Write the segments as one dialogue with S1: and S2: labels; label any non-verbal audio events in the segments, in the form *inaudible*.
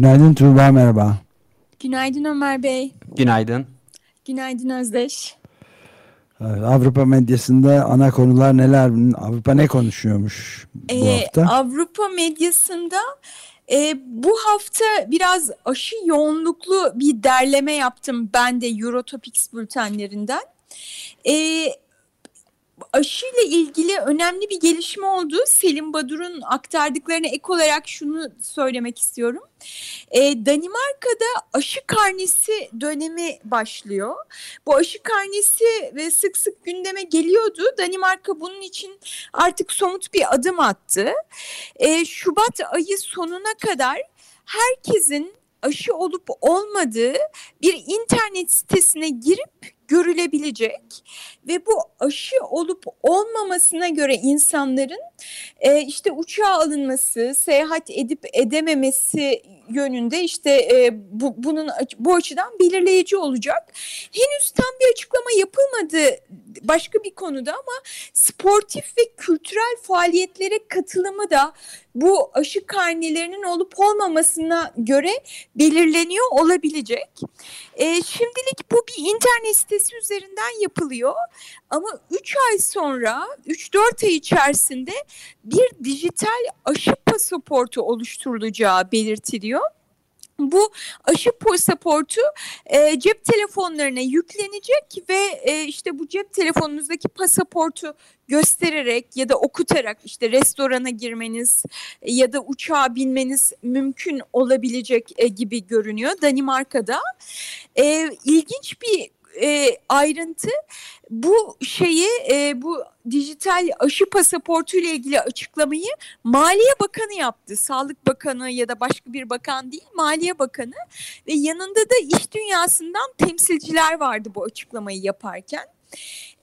S1: Günaydın Tuğba merhaba.
S2: Günaydın Ömer Bey.
S3: Günaydın.
S2: Günaydın Özdeş.
S1: Evet, Avrupa medyasında ana konular neler? Avrupa ne konuşuyormuş bu
S2: Ee,
S1: hafta?
S2: Avrupa medyasında e, bu hafta biraz aşı yoğunluklu bir derleme yaptım ben de Eurotopics bültenlerinden. E, aşıyla ilgili önemli bir gelişme oldu. Selim Badur'un aktardıklarına ek olarak şunu söylemek istiyorum. Ee, Danimarka'da aşı karnesi dönemi başlıyor. Bu aşı karnesi ve sık sık gündeme geliyordu. Danimarka bunun için artık somut bir adım attı. Ee, Şubat ayı sonuna kadar herkesin aşı olup olmadığı bir internet sitesine girip görülebilecek ve bu aşı olup olmamasına göre insanların e, işte uçağa alınması, seyahat edip edememesi yönünde işte e, bu, bunun bu açıdan belirleyici olacak. Henüz tam bir açıklama yapılmadı başka bir konuda ama sportif ve kültürel faaliyetlere katılımı da bu aşı karnelerinin olup olmamasına göre belirleniyor olabilecek. E, şimdilik bu bir internet sitesi üzerinden yapılıyor ama 3 ay sonra 3-4 ay içerisinde bir dijital aşı pasaportu oluşturulacağı belirtiliyor. Bu aşı pasaportu e, cep telefonlarına yüklenecek ve e, işte bu cep telefonunuzdaki pasaportu göstererek ya da okutarak işte restorana girmeniz ya da uçağa binmeniz mümkün olabilecek e, gibi görünüyor Danimarka'da. E, ilginç bir e, ayrıntı bu şeyi e, bu dijital aşı pasaportu ile ilgili açıklamayı Maliye Bakanı yaptı. Sağlık Bakanı ya da başka bir bakan değil Maliye Bakanı ve yanında da iş dünyasından temsilciler vardı bu açıklamayı yaparken.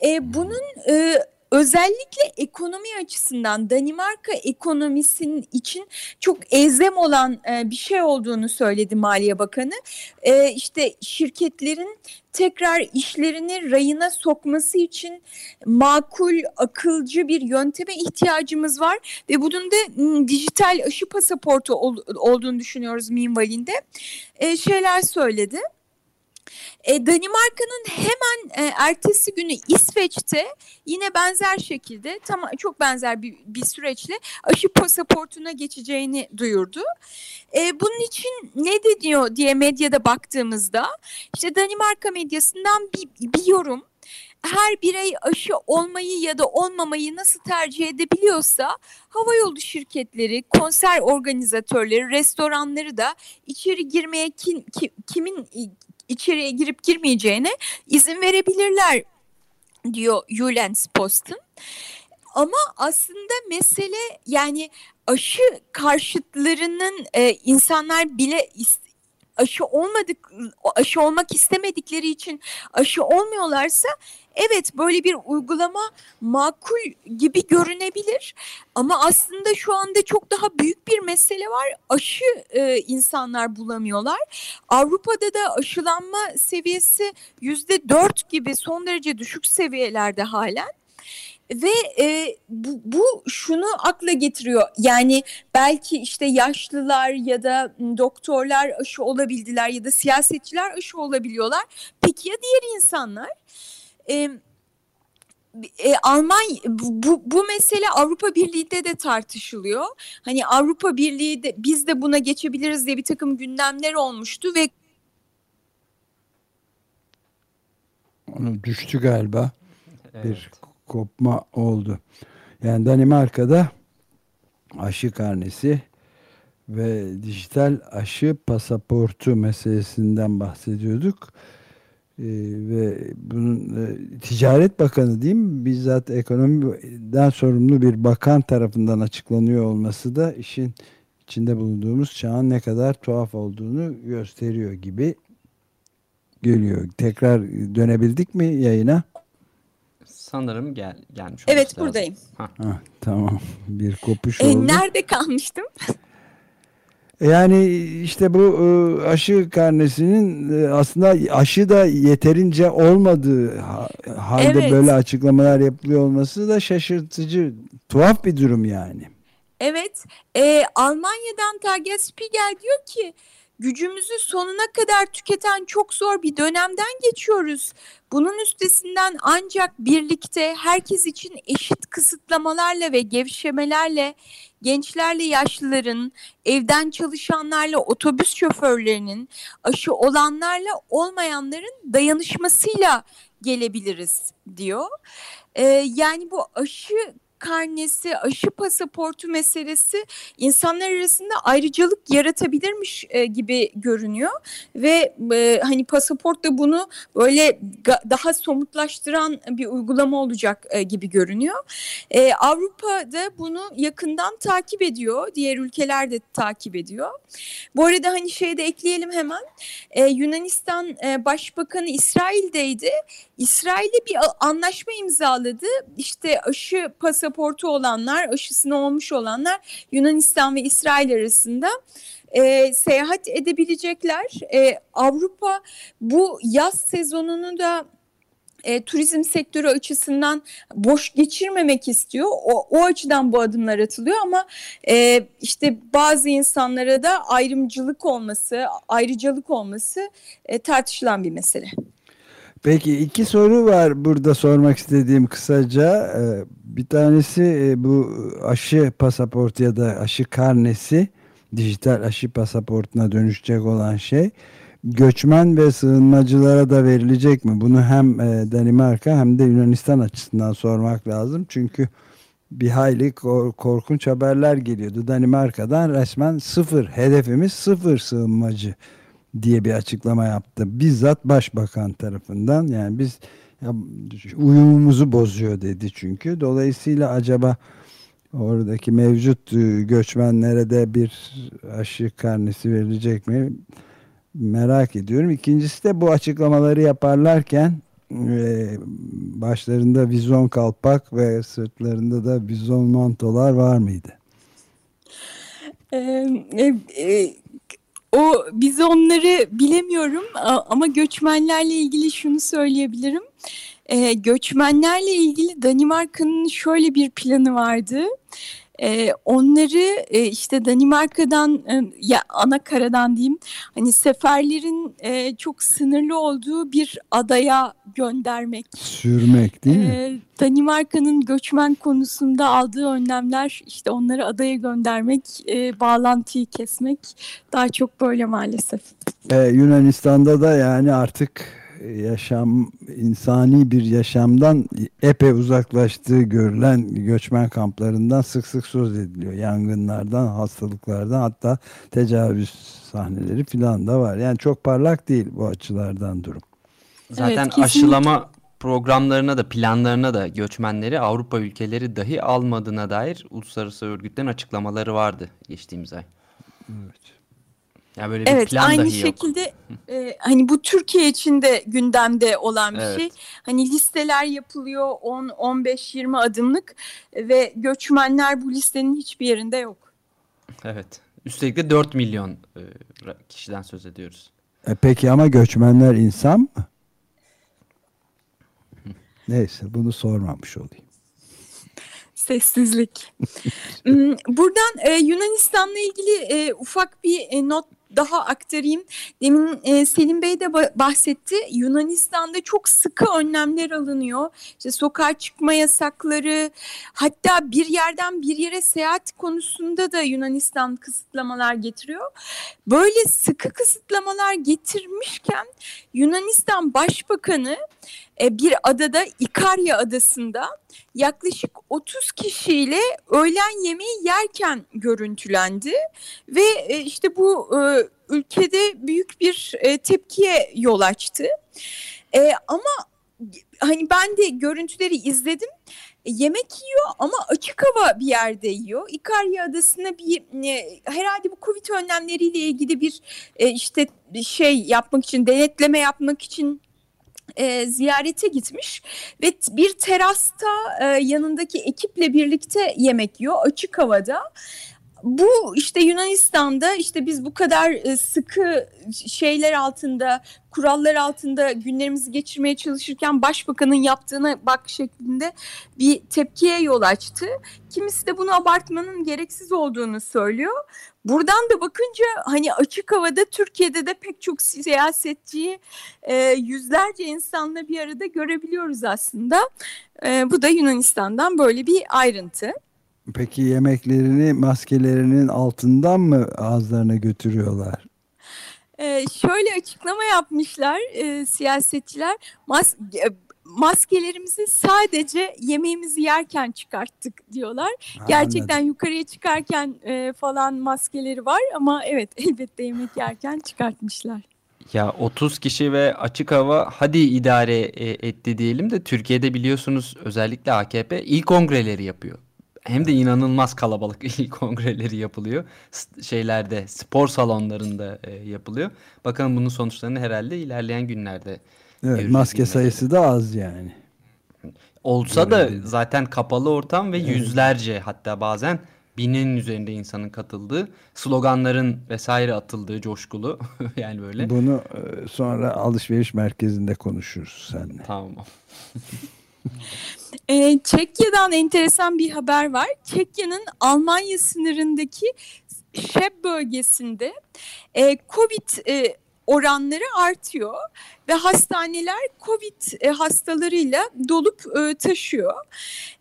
S2: E, bunun e, özellikle ekonomi açısından Danimarka ekonomisinin için çok ezem olan e, bir şey olduğunu söyledi Maliye Bakanı. E, işte şirketlerin tekrar işlerini rayına sokması için makul, akılcı bir yönteme ihtiyacımız var ve bunun da m, dijital aşı pasaportu ol, olduğunu düşünüyoruz minvalinde. E, şeyler söyledi. E, Danimarka'nın hemen e, ertesi günü İsveç'te yine benzer şekilde tam çok benzer bir, bir süreçle aşı pasaportuna geçeceğini duyurdu. E, bunun için ne de diyor diye medyada baktığımızda işte Danimarka medyasından bir, bir yorum her birey aşı olmayı ya da olmamayı nasıl tercih edebiliyorsa havayolu şirketleri, konser organizatörleri, restoranları da içeri girmeye kim, kim, kimin içeriye girip girmeyeceğine izin verebilirler diyor Julens Post'un. Ama aslında mesele yani aşı karşıtlarının e, insanlar bile aşı olmadık aşı olmak istemedikleri için aşı olmuyorlarsa evet böyle bir uygulama makul gibi görünebilir. Ama aslında şu anda çok daha büyük bir mesele var. Aşı e, insanlar bulamıyorlar. Avrupa'da da aşılanma seviyesi yüzde dört gibi son derece düşük seviyelerde halen. Ve e, bu, bu şunu akla getiriyor. Yani belki işte yaşlılar ya da doktorlar aşı olabildiler ya da siyasetçiler aşı olabiliyorlar. Peki ya diğer insanlar e, e, Almanya bu, bu mesele Avrupa Birliği'de de tartışılıyor. Hani Avrupa Birliği de biz de buna geçebiliriz diye bir takım gündemler olmuştu ve
S1: Onu düştü galiba. Evet. Bir kopma oldu. Yani Danimarka'da aşı karnesi ve dijital aşı pasaportu meselesinden bahsediyorduk. Ve bunun e, Ticaret Bakanı değil mi? Bizzat ekonomiden sorumlu bir bakan tarafından açıklanıyor olması da işin içinde bulunduğumuz çağın ne kadar tuhaf olduğunu gösteriyor gibi geliyor. Tekrar dönebildik mi yayına?
S3: Sanırım gel gelmiş
S2: Evet buradayım.
S1: Ha, tamam bir kopuş
S2: e,
S1: oldu.
S2: Nerede kalmıştım?
S1: Yani işte bu e, aşı karnesinin e, aslında aşı da yeterince olmadığı halde evet. böyle açıklamalar yapılıyor olması da şaşırtıcı, tuhaf bir durum yani.
S2: Evet, e, Almanya'dan Tagesspiegel diyor ki gücümüzü sonuna kadar tüketen çok zor bir dönemden geçiyoruz. Bunun üstesinden ancak birlikte herkes için eşit kısıtlamalarla ve gevşemelerle gençlerle yaşlıların, evden çalışanlarla otobüs şoförlerinin, aşı olanlarla olmayanların dayanışmasıyla gelebiliriz diyor. Ee, yani bu aşı karnesi, aşı pasaportu meselesi insanlar arasında ayrıcalık yaratabilirmiş e, gibi görünüyor ve e, hani pasaport da bunu böyle daha somutlaştıran bir uygulama olacak e, gibi görünüyor. E, Avrupa da bunu yakından takip ediyor, diğer ülkeler de takip ediyor. Bu arada hani şeyde ekleyelim hemen e, Yunanistan e, Başbakanı İsrail'deydi. İsrail'de bir anlaşma imzaladı. İşte aşı pasaportu olanlar, aşısını olmuş olanlar Yunanistan ve İsrail arasında e, seyahat edebilecekler. E, Avrupa bu yaz sezonunu da e, turizm sektörü açısından boş geçirmemek istiyor. O, o açıdan bu adımlar atılıyor ama e, işte bazı insanlara da ayrımcılık olması, ayrıcalık olması e, tartışılan bir mesele.
S1: Peki iki soru var burada sormak istediğim kısaca. Ee, bir tanesi e, bu aşı pasaportu ya da aşı karnesi dijital aşı pasaportuna dönüşecek olan şey göçmen ve sığınmacılara da verilecek mi? Bunu hem e, Danimarka hem de Yunanistan açısından sormak lazım. Çünkü bir hayli korkunç haberler geliyordu. Danimarka'dan resmen sıfır hedefimiz sıfır sığınmacı diye bir açıklama yaptı. Bizzat başbakan tarafından yani biz ya, uyumumuzu bozuyor dedi çünkü. Dolayısıyla acaba oradaki mevcut e, göçmenlere de bir aşı karnesi verilecek mi? Merak ediyorum. İkincisi de bu açıklamaları yaparlarken e, başlarında vizon kalpak ve sırtlarında da vizon mantolar var mıydı?
S2: Ee, e, e, o biz onları bilemiyorum ama göçmenlerle ilgili şunu söyleyebilirim. Ee, göçmenlerle ilgili Danimarka'nın şöyle bir planı vardı. E, onları e, işte Danimarka'dan e, ya ana karadan diyeyim hani seferlerin e, çok sınırlı olduğu bir adaya göndermek.
S1: Sürmek değil mi? E,
S2: Danimarka'nın göçmen konusunda aldığı önlemler işte onları adaya göndermek, e, bağlantıyı kesmek daha çok böyle maalesef.
S1: Ee, Yunanistan'da da yani artık yaşam insani bir yaşamdan epey uzaklaştığı görülen göçmen kamplarından sık sık söz ediliyor. Yangınlardan, hastalıklardan hatta tecavüz sahneleri filan da var. Yani çok parlak değil bu açılardan durum.
S3: Zaten evet, aşılama programlarına da planlarına da göçmenleri Avrupa ülkeleri dahi almadığına dair uluslararası örgütlerin açıklamaları vardı geçtiğimiz ay. Evet.
S2: Yani böyle bir evet, plan aynı dahi şekilde e, hani bu Türkiye için de gündemde olan bir evet. şey. Hani listeler yapılıyor 10 15 20 adımlık ve göçmenler bu listenin hiçbir yerinde yok.
S3: Evet. Üstelik de 4 milyon e, kişiden söz ediyoruz.
S1: E peki ama göçmenler insan mı? *laughs* Neyse bunu sormamış olayım.
S2: Sessizlik. *laughs* Hmm, buradan e, Yunanistan'la ilgili e, ufak bir e, not daha aktarayım. Demin e, Selim Bey de bahsetti. Yunanistan'da çok sıkı önlemler alınıyor. İşte sokağa çıkma yasakları, hatta bir yerden bir yere seyahat konusunda da Yunanistan kısıtlamalar getiriyor. Böyle sıkı kısıtlamalar getirmişken Yunanistan Başbakanı e, bir adada İkarya adasında yaklaşık 30 kişiyle öğlen yemeği yerken görüntülendi ve e, işte bu e, ülkede büyük bir tepkiye yol açtı. E, ama hani ben de görüntüleri izledim. E, yemek yiyor ama açık hava bir yerde yiyor. İkarya Adası'na bir e, herhalde bu Covid önlemleriyle ilgili bir e, işte şey yapmak için denetleme yapmak için e, ziyarete gitmiş ve bir terasta e, yanındaki ekiple birlikte yemek yiyor. Açık havada bu işte Yunanistan'da işte biz bu kadar e, sıkı şeyler altında, kurallar altında günlerimizi geçirmeye çalışırken başbakanın yaptığına bak şeklinde bir tepkiye yol açtı. Kimisi de bunu abartmanın gereksiz olduğunu söylüyor. Buradan da bakınca hani açık havada Türkiye'de de pek çok siyasetçiyi e, yüzlerce insanla bir arada görebiliyoruz aslında. E, bu da Yunanistan'dan böyle bir ayrıntı.
S1: Peki yemeklerini maskelerinin altından mı ağızlarına götürüyorlar?
S2: Ee, şöyle açıklama yapmışlar e, siyasetçiler. Mas e, maskelerimizi sadece yemeğimizi yerken çıkarttık diyorlar. Ha, Gerçekten anladım. yukarıya çıkarken e, falan maskeleri var ama evet *laughs* elbette yemek yerken çıkartmışlar.
S3: Ya 30 kişi ve açık hava hadi idare e, etti diyelim de Türkiye'de biliyorsunuz özellikle AKP ilk kongreleri yapıyor hem de inanılmaz kalabalık *laughs* kongreleri yapılıyor. S- şeylerde spor salonlarında e, yapılıyor. Bakalım bunun sonuçlarını herhalde ilerleyen günlerde
S1: Evet, maske sayısı da az yani.
S3: Olsa da zaten kapalı ortam ve yüzlerce hatta bazen binin üzerinde insanın katıldığı, sloganların vesaire atıldığı coşkulu *laughs* yani böyle.
S1: Bunu e, sonra alışveriş merkezinde konuşuruz seninle.
S3: Tamam. *laughs*
S2: Ee, Çekya'dan enteresan bir haber var. Çekya'nın Almanya sınırındaki Şeb bölgesinde e, Covid e, oranları artıyor ve hastaneler Covid e, hastalarıyla dolup e, taşıyor.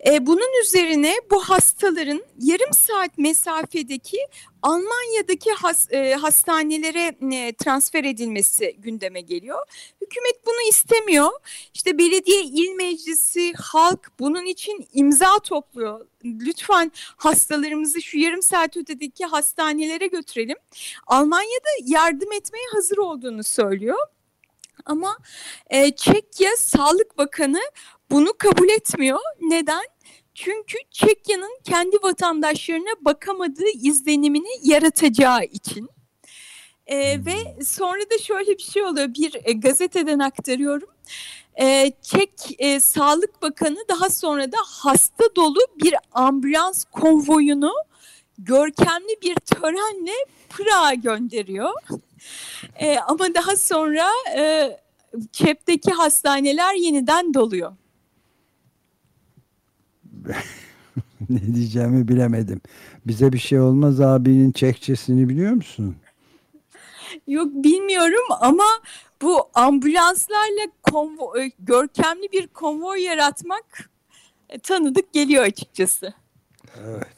S2: E, bunun üzerine bu hastaların yarım saat mesafedeki Almanya'daki has, hastanelere transfer edilmesi gündeme geliyor. Hükümet bunu istemiyor. İşte belediye, il meclisi, halk bunun için imza topluyor. Lütfen hastalarımızı şu yarım saat ötedeki hastanelere götürelim. Almanya'da yardım etmeye hazır olduğunu söylüyor. Ama e, Çekya Sağlık Bakanı bunu kabul etmiyor. Neden? Çünkü Çekya'nın kendi vatandaşlarına bakamadığı izlenimini yaratacağı için. E, ve sonra da şöyle bir şey oluyor. Bir e, gazeteden aktarıyorum. E, Çek e, Sağlık Bakanı daha sonra da hasta dolu bir ambulans konvoyunu görkemli bir törenle Pırağa gönderiyor. E, ama daha sonra e, cepteki hastaneler yeniden doluyor. *laughs*
S1: ne diyeceğimi bilemedim. Bize bir şey olmaz abinin çekçesini biliyor musun?
S2: Yok bilmiyorum ama bu ambulanslarla konvo e, görkemli bir konvoy yaratmak e, tanıdık geliyor açıkçası.
S1: Evet.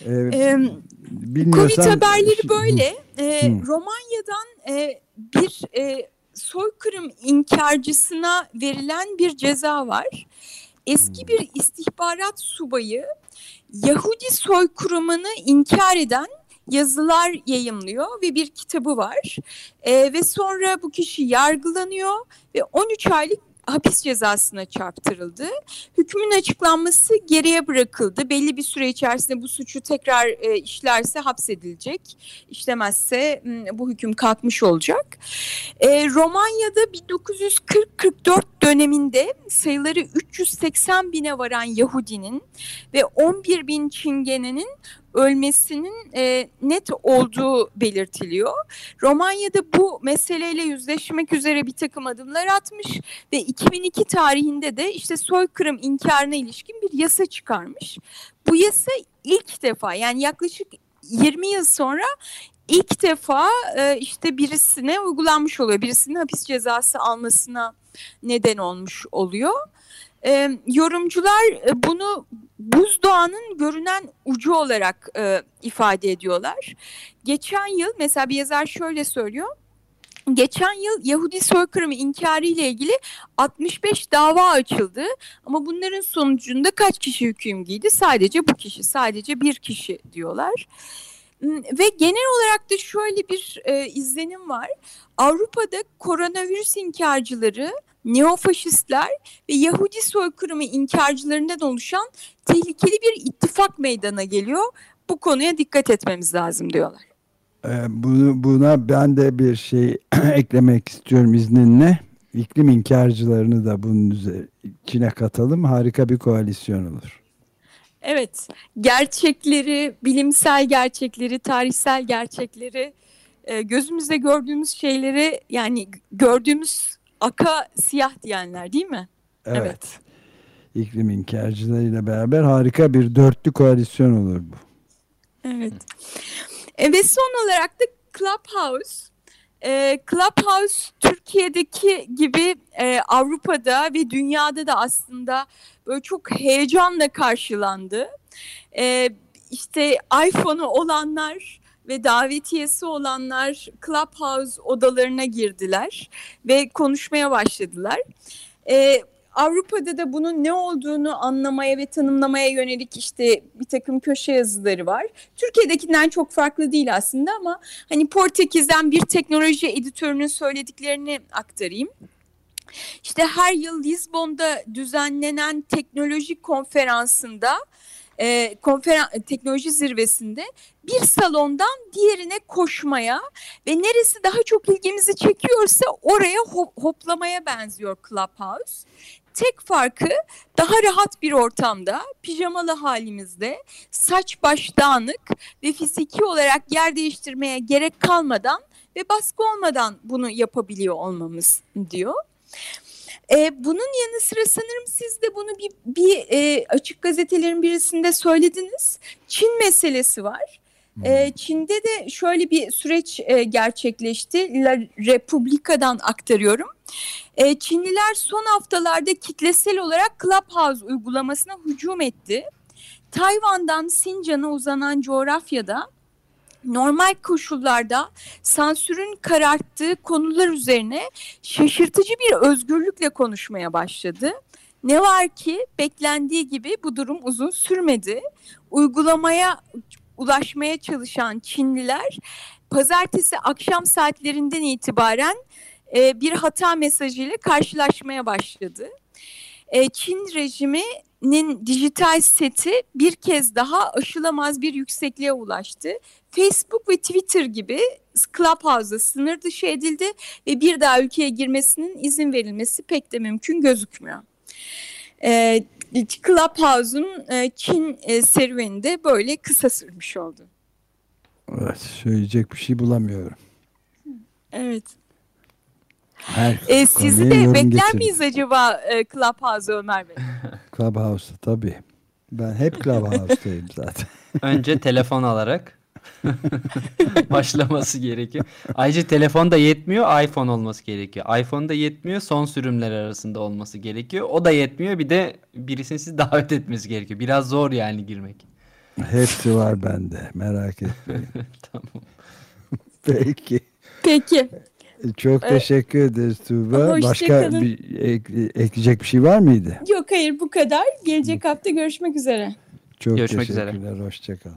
S1: *laughs*
S2: ee, Covid haberleri böyle. Ee, Romanya'dan e, bir e, soykırım inkarcısına verilen bir ceza var. Eski bir istihbarat subayı Yahudi soykırımını inkar eden yazılar yayımlıyor ve bir kitabı var. E, ve sonra bu kişi yargılanıyor ve 13 aylık hapis cezasına çarptırıldı. Hükmün açıklanması geriye bırakıldı. Belli bir süre içerisinde bu suçu tekrar e, işlerse hapsedilecek. İşlemezse bu hüküm kalkmış olacak. E, Romanya'da 1940-44 döneminde sayıları 380 bine varan Yahudinin ve 11 bin Çingene'nin ölmesinin e, net olduğu belirtiliyor. Romanya'da bu meseleyle yüzleşmek üzere bir takım adımlar atmış ve 2002 tarihinde de işte soykırım inkarına ilişkin bir yasa çıkarmış. Bu yasa ilk defa yani yaklaşık 20 yıl sonra ilk defa e, işte birisine uygulanmış oluyor. Birisinin hapis cezası almasına neden olmuş oluyor. E, yorumcular e, bunu buzdağının görünen ucu olarak e, ifade ediyorlar. Geçen yıl mesela bir yazar şöyle söylüyor. Geçen yıl Yahudi soykırımı inkarı ile ilgili 65 dava açıldı ama bunların sonucunda kaç kişi hüküm giydi? Sadece bu kişi, sadece bir kişi diyorlar. Ve genel olarak da şöyle bir e, izlenim var. Avrupa'da koronavirüs inkarcıları, neofaşistler ve Yahudi soykırımı inkarcılarından oluşan tehlikeli bir ittifak meydana geliyor. Bu konuya dikkat etmemiz lazım diyorlar.
S1: Ee, bunu, buna ben de bir şey *clears throat* eklemek istiyorum izninle. İklim inkarcılarını da bunun içine katalım. Harika bir koalisyon olur.
S2: Evet, gerçekleri, bilimsel gerçekleri, tarihsel gerçekleri, e, gözümüzde gördüğümüz şeyleri yani gördüğümüz aka siyah diyenler değil mi?
S1: Evet. evet. İklim inkarcılarıyla beraber harika bir dörtlü koalisyon olur bu.
S2: Evet. E, ve son olarak da Clubhouse. E, Clubhouse Türkiye'deki gibi e, Avrupa'da ve dünyada da aslında böyle çok heyecanla karşılandı. E, işte iPhone'u olanlar ve davetiyesi olanlar Clubhouse odalarına girdiler ve konuşmaya başladılar. E, Avrupa'da da bunun ne olduğunu anlamaya ve tanımlamaya yönelik işte bir takım köşe yazıları var. Türkiye'dekinden çok farklı değil aslında ama hani Portekiz'den bir teknoloji editörünün söylediklerini aktarayım. İşte her yıl Lisbon'da düzenlenen teknoloji konferansında e, konferans teknoloji zirvesinde bir salondan diğerine koşmaya ve neresi daha çok ilgimizi çekiyorsa oraya hop, hoplamaya benziyor Clubhouse. Tek farkı daha rahat bir ortamda, pijamalı halimizde, saç baş dağınık ve fiziki olarak yer değiştirmeye gerek kalmadan ve baskı olmadan bunu yapabiliyor olmamız diyor. E, bunun yanı sıra sanırım siz de bunu bir, bir e, açık gazetelerin birisinde söylediniz. Çin meselesi var. E, Çin'de de şöyle bir süreç e, gerçekleşti. La Republica'dan aktarıyorum. E, Çinliler son haftalarda kitlesel olarak Clubhouse uygulamasına hücum etti. Tayvan'dan Sincan'a uzanan coğrafyada normal koşullarda sansürün kararttığı konular üzerine şaşırtıcı bir özgürlükle konuşmaya başladı. Ne var ki beklendiği gibi bu durum uzun sürmedi. Uygulamaya ulaşmaya çalışan Çinliler pazartesi akşam saatlerinden itibaren e, bir hata mesajıyla karşılaşmaya başladı. E, Çin rejiminin dijital seti bir kez daha aşılamaz bir yüksekliğe ulaştı. Facebook ve Twitter gibi Clubhouse'da sınır dışı edildi ve bir daha ülkeye girmesinin izin verilmesi pek de mümkün gözükmüyor. E, Clubhouse'un e, Çin e, serüveni de böyle kısa sürmüş oldu.
S1: Evet, söyleyecek bir şey bulamıyorum.
S2: Evet. Her e, sizi de bekler getirin. miyiz acaba e, Clubhouse Ömer Bey?
S1: Clubhouse tabii. Ben hep *laughs* Clubhouse'dayım zaten.
S3: Önce telefon alarak *laughs* başlaması gerekiyor. Ayrıca telefon da yetmiyor, iPhone olması gerekiyor. iPhone da yetmiyor, son sürümler arasında olması gerekiyor. O da yetmiyor, bir de birisini siz davet etmesi gerekiyor. Biraz zor yani girmek.
S1: Hepsi var bende, merak etmeyin. *laughs* tamam. Peki.
S2: Peki.
S1: Çok ee, teşekkür ederiz Tuğba. Başka bir ek, ekleyecek bir şey var mıydı?
S2: Yok hayır bu kadar. Gelecek hafta görüşmek üzere.
S1: Çok görüşmek teşekkürler. Üzere. Hoşçakalın.